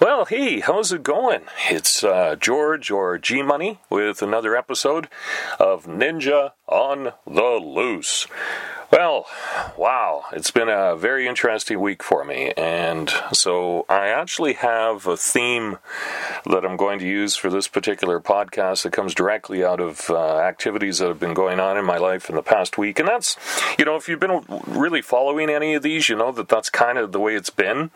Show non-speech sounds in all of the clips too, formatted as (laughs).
Well, hey, how's it going? It's uh, George or G Money with another episode of Ninja on the Loose. Well, wow, it's been a very interesting week for me, and so I actually have a theme that I'm going to use for this particular podcast that comes directly out of uh, activities that have been going on in my life in the past week. And that's, you know, if you've been really following any of these, you know that that's kind of the way it's been.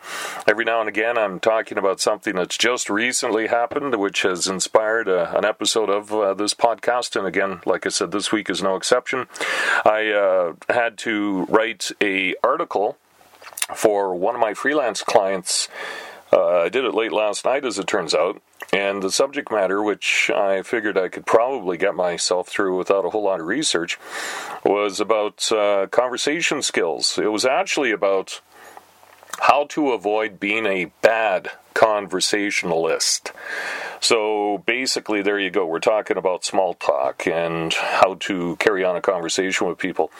Every now and again, I'm talking about something that's just recently happened, which has inspired uh, an episode of uh, this podcast. And again, like I said, this week is no exception. I uh, had had to write a article for one of my freelance clients. Uh, I did it late last night, as it turns out, and the subject matter, which I figured I could probably get myself through without a whole lot of research, was about uh, conversation skills. It was actually about how to avoid being a bad conversationalist. So basically, there you go. We're talking about small talk and how to carry on a conversation with people.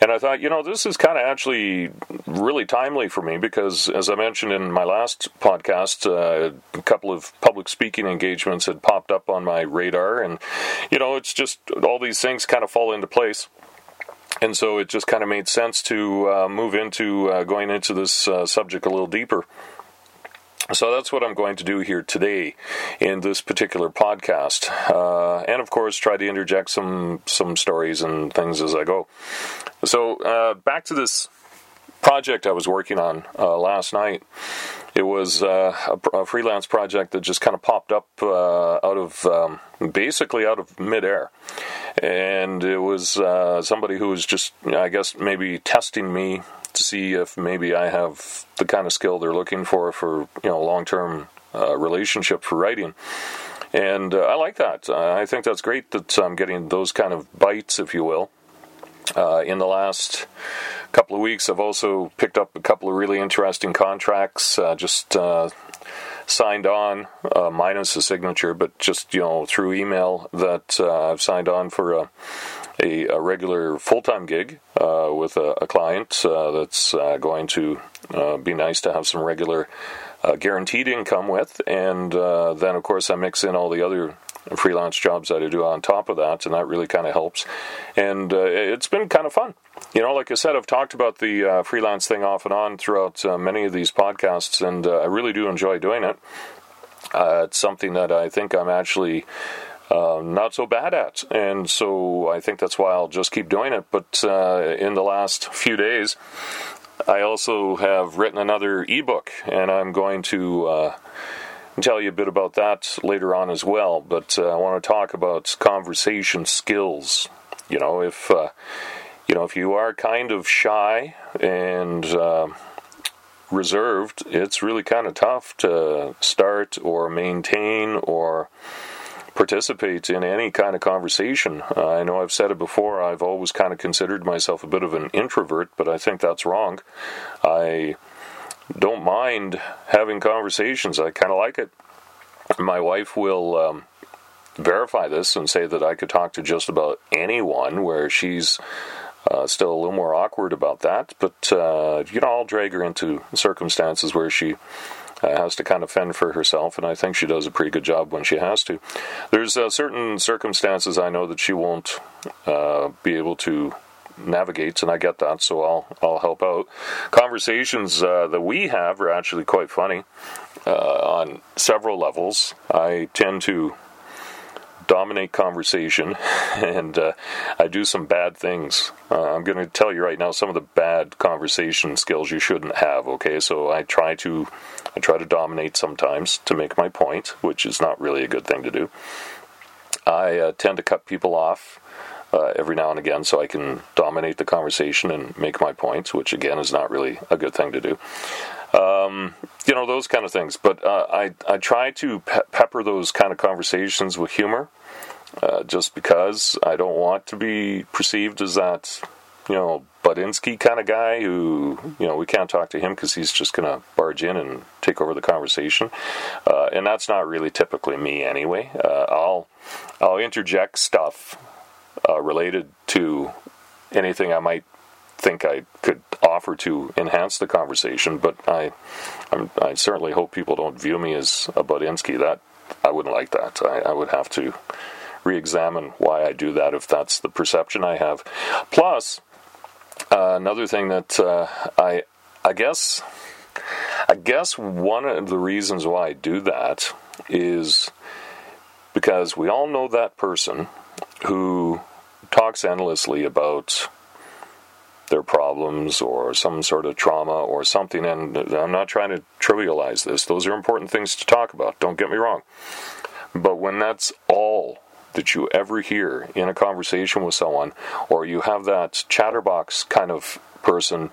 And I thought, you know, this is kind of actually really timely for me because, as I mentioned in my last podcast, uh, a couple of public speaking engagements had popped up on my radar. And, you know, it's just all these things kind of fall into place and so it just kind of made sense to uh, move into uh, going into this uh, subject a little deeper. So that's what I'm going to do here today in this particular podcast, uh, and of course try to interject some some stories and things as I go. So uh, back to this project I was working on uh, last night. It was uh, a, a, freelance project that just kind of popped up uh, out of um, basically out of midair, and it was uh, somebody who was just, I guess, maybe testing me to see if maybe I have the kind of skill they're looking for for you know long term uh, relationship for writing. And uh, I like that. I think that's great that I'm getting those kind of bites, if you will. Uh, in the last couple of weeks, I've also picked up a couple of really interesting contracts. Uh, just uh, signed on, uh, minus a signature, but just you know through email that uh, I've signed on for a, a, a regular full time gig uh, with a, a client that's going to be nice to have some regular. guaranteed income with, and then of course I mix in all the other freelance jobs that I do on top of that, and that really kind of helps. And uh, it's been kind of fun. You know, like I said, I've talked about the uh, freelance thing off and on throughout uh, many of these podcasts, and uh, I really do enjoy doing it. Uh, it's something that I think I'm actually uh, not so bad at, and so I think that's why I'll just keep doing it. But in the last few days, I also have written another ebook, and I'm going to tell you a bit about that later on as well. But uh, I want to talk about conversation skills. You know, if uh, you know if you are kind of shy and uh, reserved, it's really kind of tough to start or maintain or participate in any kind of conversation. Uh, I know I've said it before, I've always kind of considered myself a bit of an introvert, but I think that's wrong. I don't mind having conversations. I kind of like it. My wife will um, verify this and say that I could talk to just about anyone, where she's uh, still a little more awkward about that. But, uh, you know, I'll drag her into circumstances where she uh, has to kind of fend for herself, and I think she does a pretty good job when she has to. There's uh, certain circumstances I know that she won't uh, be able to navigates, and I get that, so I'll I'll help out. Conversations uh, that we have are actually quite funny uh, on several levels. I tend to dominate conversation, (laughs) and uh, I do some bad things. Uh, I'm going to tell you right now some of the bad conversation skills you shouldn't have. Okay, so I try to I try to dominate sometimes to make my point, which is not really a good thing to do. I uh, tend to cut people off uh, every now and again so I can dominate the conversation and make my points, which again is not really a good thing to do. Um, you know, those kind of things. But uh, I, I try to pe- pepper those kind of conversations with humor uh, just because I don't want to be perceived as that, you know, buttinsky kind of guy who, you know, we can't talk to him because he's just going to barge in and take over the conversation. Uh, and that's not really typically me anyway. Uh, I'll, I'll interject stuff uh, related to anything I might think I could offer to enhance the conversation. But I, I'm, i certainly hope people don't view me as a buttinsky. That I wouldn't like that. I, I would have to re-examine why I do that if that's the perception I have. Plus, uh, another thing that uh, I, I guess, I guess one of the reasons why I do that is because we all know that person who talks endlessly about their problems or some sort of trauma or something. And I'm not trying to trivialize this, those are important things to talk about, don't get me wrong. But when that's all that you ever hear in a conversation with someone, or you have that chatterbox kind of person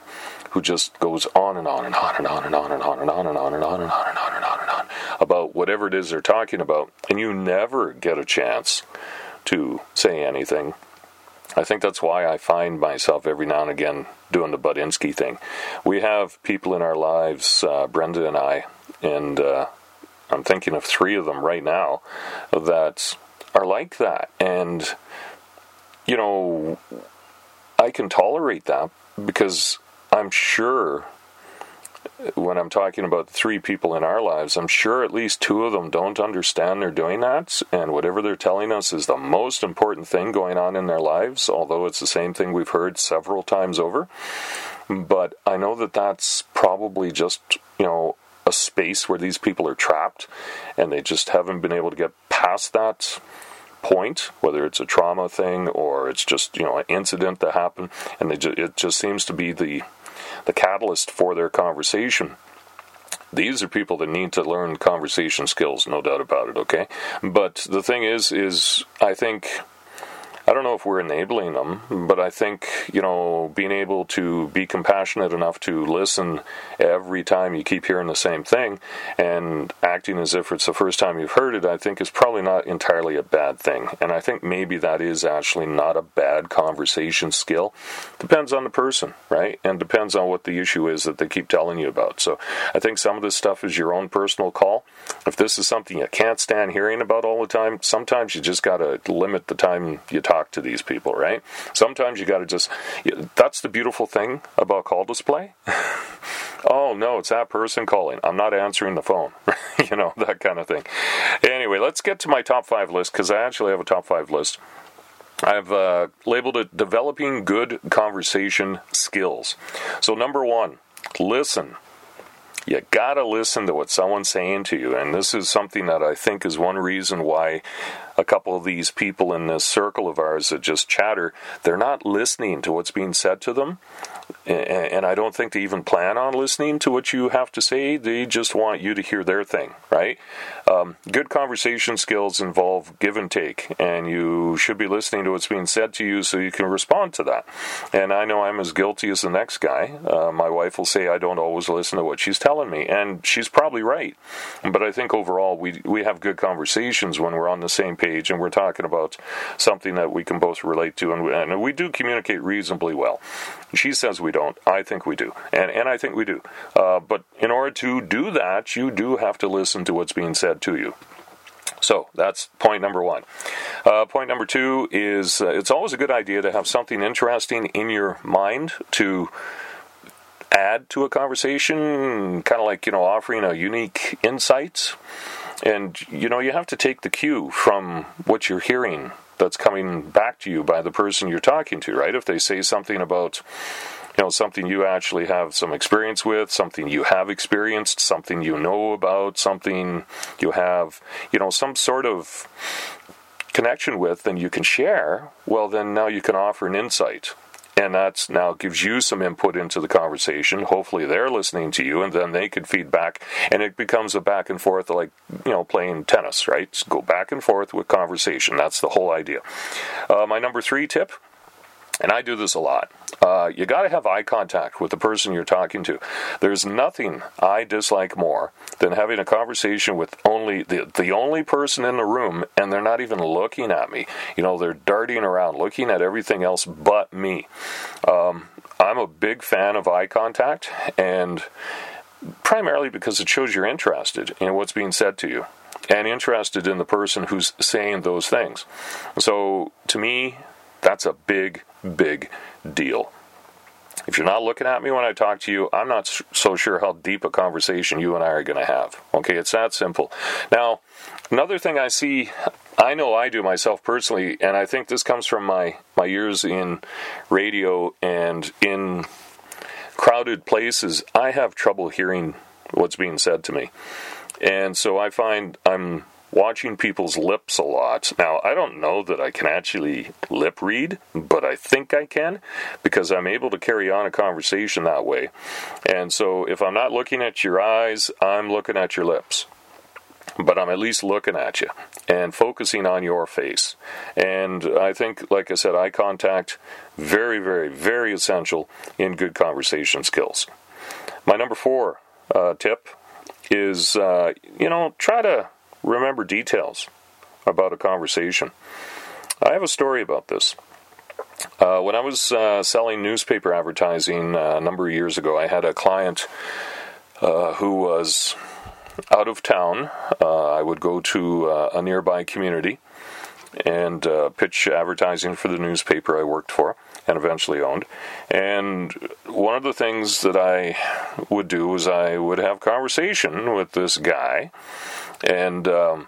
who just goes on and on and on and on and on and on and on and on and on and on and on and on and on about whatever it is they're talking about, and you never get a chance to say anything. I think that's why I find myself every now and again doing the buttinsky thing. We have people in our lives, uh, Brenda and I, and uh, I'm thinking of three of them right now that are like that. And, you know, I can tolerate that because I'm sure when I'm talking about three people in our lives, I'm sure at least two of them don't understand they're doing that, and whatever they're telling us is the most important thing going on in their lives, although it's the same thing we've heard several times over. But I know that that's probably just, you know, a space where these people are trapped and they just haven't been able to get past that point, whether it's a trauma thing or it's just you know an incident that happened, and they it just seems to be the the catalyst for their conversation. These are people that need to learn conversation skills, no doubt about it. Okay, but the thing is, is I think I don't know if we're enabling them, but I think, you know, being able to be compassionate enough to listen every time you keep hearing the same thing and acting as if it's the first time you've heard it, I think is probably not entirely a bad thing. And I think maybe that is actually not a bad conversation skill. Depends on the person, right? And depends on what the issue is that they keep telling you about. So I think some of this stuff is your own personal call. If this is something you can't stand hearing about all the time, sometimes you just got to limit the time you talk talk to these people, right? Sometimes you got to just. That's the beautiful thing about call display. (laughs) oh no, it's that person calling. I'm not answering the phone. (laughs) you know that kind of thing. Anyway, let's get to my top five list because I actually have a top five list. I've uh, labeled it developing good conversation skills. So number one, listen you gotta listen to what someone's saying to you. And this is something that I think is one reason why a couple of these people in this circle of ours that just chatter, they're not listening to what's being said to them. And I don't think they even plan on listening to what you have to say. They just want you to hear their thing, right? Um, good conversation skills involve give and take, and you should be listening to what's being said to you so you can respond to that. And I know I'm as guilty as the next guy. Uh, my wife will say I don't always listen to what she's telling me, and she's probably right. But I think overall we we have good conversations when we're on the same page and we're talking about something that we can both relate to, and we, and we do communicate reasonably well. She says we don't. I think we do, and and I think we do. Uh, but in order to do that, you do have to listen to what's being said to you. So that's point number one. Uh, point number two is uh, it's always a good idea to have something interesting in your mind to add to a conversation, kind of like you know offering a unique insight. And you know you have to take the cue from what you're hearing that's coming back to you by the person you're talking to, right? If they say something about you know something you actually have some experience with something you have experienced something you know about something you have you know some sort of connection with then you can share well then now you can offer an insight and that's now gives you some input into the conversation. Hopefully they're listening to you and then they could feed back and it becomes a back and forth like you know playing tennis right? Go back and forth with conversation. That's the whole idea. Uh, my number three tip and I do this a lot. Uh, you got to have eye contact with the person you're talking to. There's nothing I dislike more than having a conversation with only the the only person in the room, and they're not even looking at me. You know, they're darting around, looking at everything else but me. Um, I'm a big fan of eye contact, and primarily because it shows you're interested in what's being said to you and interested in the person who's saying those things. So, to me, that's a big, big deal. If you're not looking at me when I talk to you, I'm not so sure how deep a conversation you and I are going to have. Okay, it's that simple. Now, another thing I see, I know I do myself personally, and I think this comes from my, my years in radio and in crowded places, I have trouble hearing what's being said to me. And so I find I'm watching people's lips a lot. Now, I don't know that I can actually lip read, but I think I can because I'm able to carry on a conversation that way. And so if I'm not looking at your eyes, I'm looking at your lips. But I'm at least looking at you and focusing on your face. And I think, like I said, eye contact, very, very, very essential in good conversation skills. My number four uh, tip is, uh, you know, try to remember details about a conversation. I have a story about this. Uh, when I was uh, selling newspaper advertising uh, a number of years ago, I had a client uh, who was out of town. Uh, I would go to uh, a nearby community and pitch advertising for the newspaper I worked for and eventually owned. And one of the things that I would do was I would have conversation with this guy and um,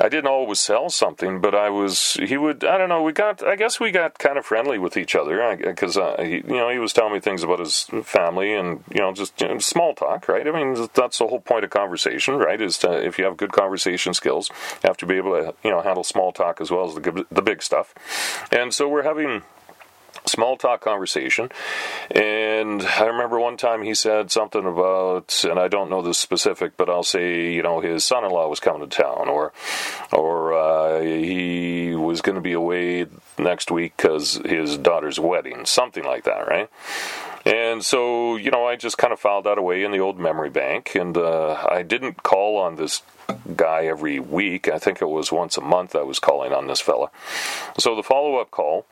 I didn't always sell something, but I was. He would. I don't know. We got. I guess we got kind of friendly with each other because uh, you know he was telling me things about his family and you know just you know, small talk, right? I mean that's the whole point of conversation, right? Is to, if you have good conversation skills, you have to be able to you know handle small talk as well as the the big stuff. And so we're having small talk conversation. And I remember one time he said something about, and I don't know the specific, but I'll say, you know, his son-in-law was coming to town, or, or uh, he was going to be away next week because his daughter's wedding, something like that, right? And so, you know, I just kind of filed that away in the old memory bank, and uh, I didn't call on this guy every week. I think it was once a month I was calling on this fella. So the follow-up call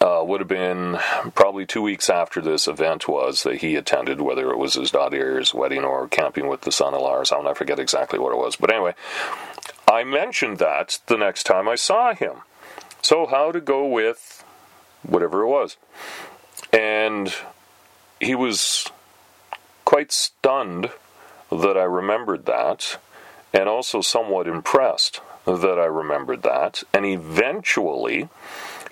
uh, would have been probably two weeks after this event was that he attended, whether it was his daughter's wedding or camping with the son-in-law or something. I forget exactly what it was. But anyway, I mentioned that the next time I saw him. So how to go with whatever it was. And he was quite stunned that I remembered that, and also somewhat impressed that I remembered that. And eventually,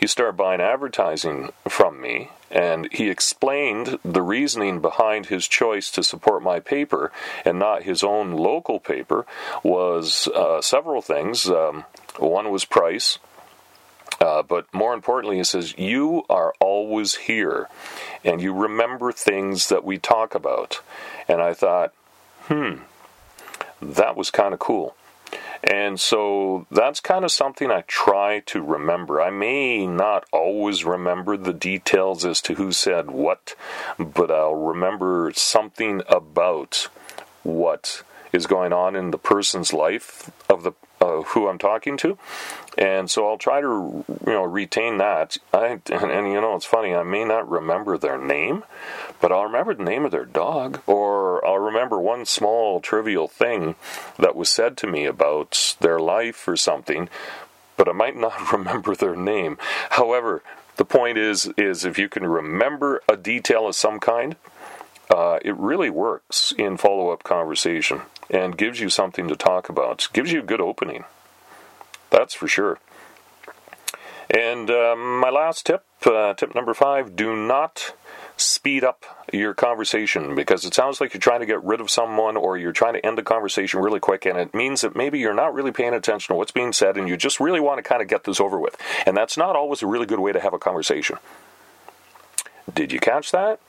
he started buying advertising from me, and he explained the reasoning behind his choice to support my paper and not his own local paper was uh, several things. Um, one was price. Uh, but more importantly, he says, You are always here and you remember things that we talk about. And I thought, hmm, that was kind of cool. And so that's kind of something I try to remember. I may not always remember the details as to who said what, but I'll remember something about what is going on in the person's life of the who I'm talking to, and so I'll try to you know retain that. I and, and, you know it's funny I may not remember their name, but I'll remember the name of their dog, or I'll remember one small trivial thing that was said to me about their life or something, but I might not (laughs) remember their name. However, the point is is if you can remember a detail of some kind, uh, it really works in follow up conversation and gives you something to talk about. Gives you a good opening. That's for sure. And um, my last tip, uh, tip number five do not speed up your conversation because it sounds like you're trying to get rid of someone or you're trying to end the conversation really quick and it means that maybe you're not really paying attention to what's being said and you just really want to kind of get this over with. And that's not always a really good way to have a conversation. Did you catch that?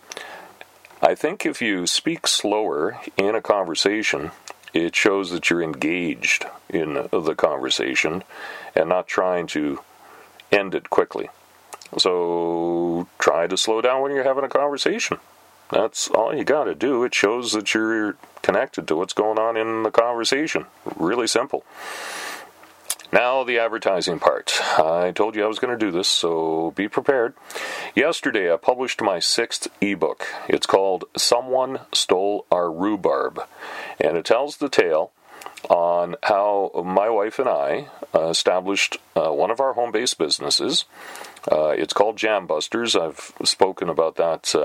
I think if you speak slower in a conversation, it shows that you're engaged in the conversation and not trying to end it quickly. So try to slow down when you're having a conversation. That's all you got to do. It shows that you're connected to what's going on in the conversation. Really simple. Now, the advertising part. I told you I was going to do this, so be prepared. Yesterday, I published my sixth ebook. It's called Someone Stole Our Rhubarb, and it tells the tale on how my wife and I uh, established uh, one of our home based businesses. Uh, it's called Jam Busters. I've spoken about that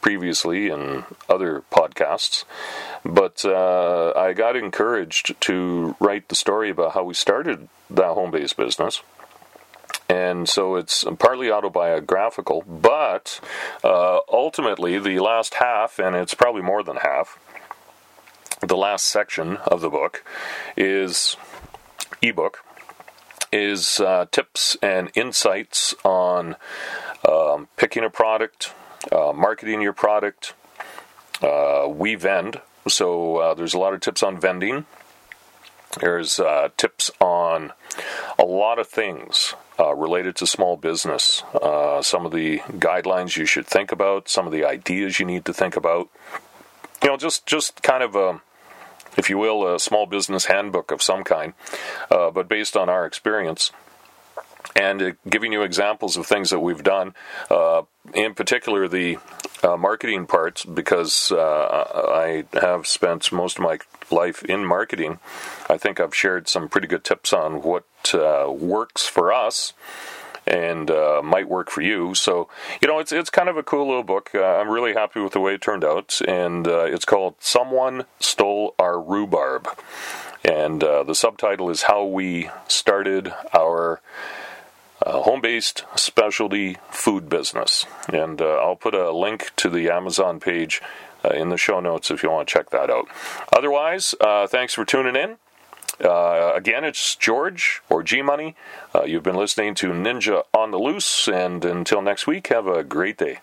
previously in other podcasts. But uh, I got encouraged to write the story about how we started that home based business. And so it's partly autobiographical, but uh, ultimately, the last half, and it's probably more than half, the last section of the book is ebook is uh, tips and insights on um, picking a product, uh, marketing your product. Uh, we vend, so uh, there's a lot of tips on vending. There's uh, tips on a lot of things related to small business. some of the guidelines you should think about, some of the ideas you need to think about. You know, just just kind of a if you will, a small business handbook of some kind, uh, but based on our experience and uh, giving you examples of things that we've done, uh, in particular the uh, marketing parts, because uh, I have spent most of my life in marketing. I think I've shared some pretty good tips on what uh, works for us and uh, might work for you. So you know, it's it's kind of a cool little book. Uh, I'm really happy with the way it turned out, and uh, it's called "Someone Stole Our Rhubarb," and uh, the subtitle is "How We Started Our." Uh, home-based specialty food business, and uh, I'll put a link to the Amazon page in the show notes if you want to check that out. Otherwise, thanks for tuning in. Uh, again, it's George or G Money. Uh, you've been listening to Ninja on the Loose, and until next week, have a great day.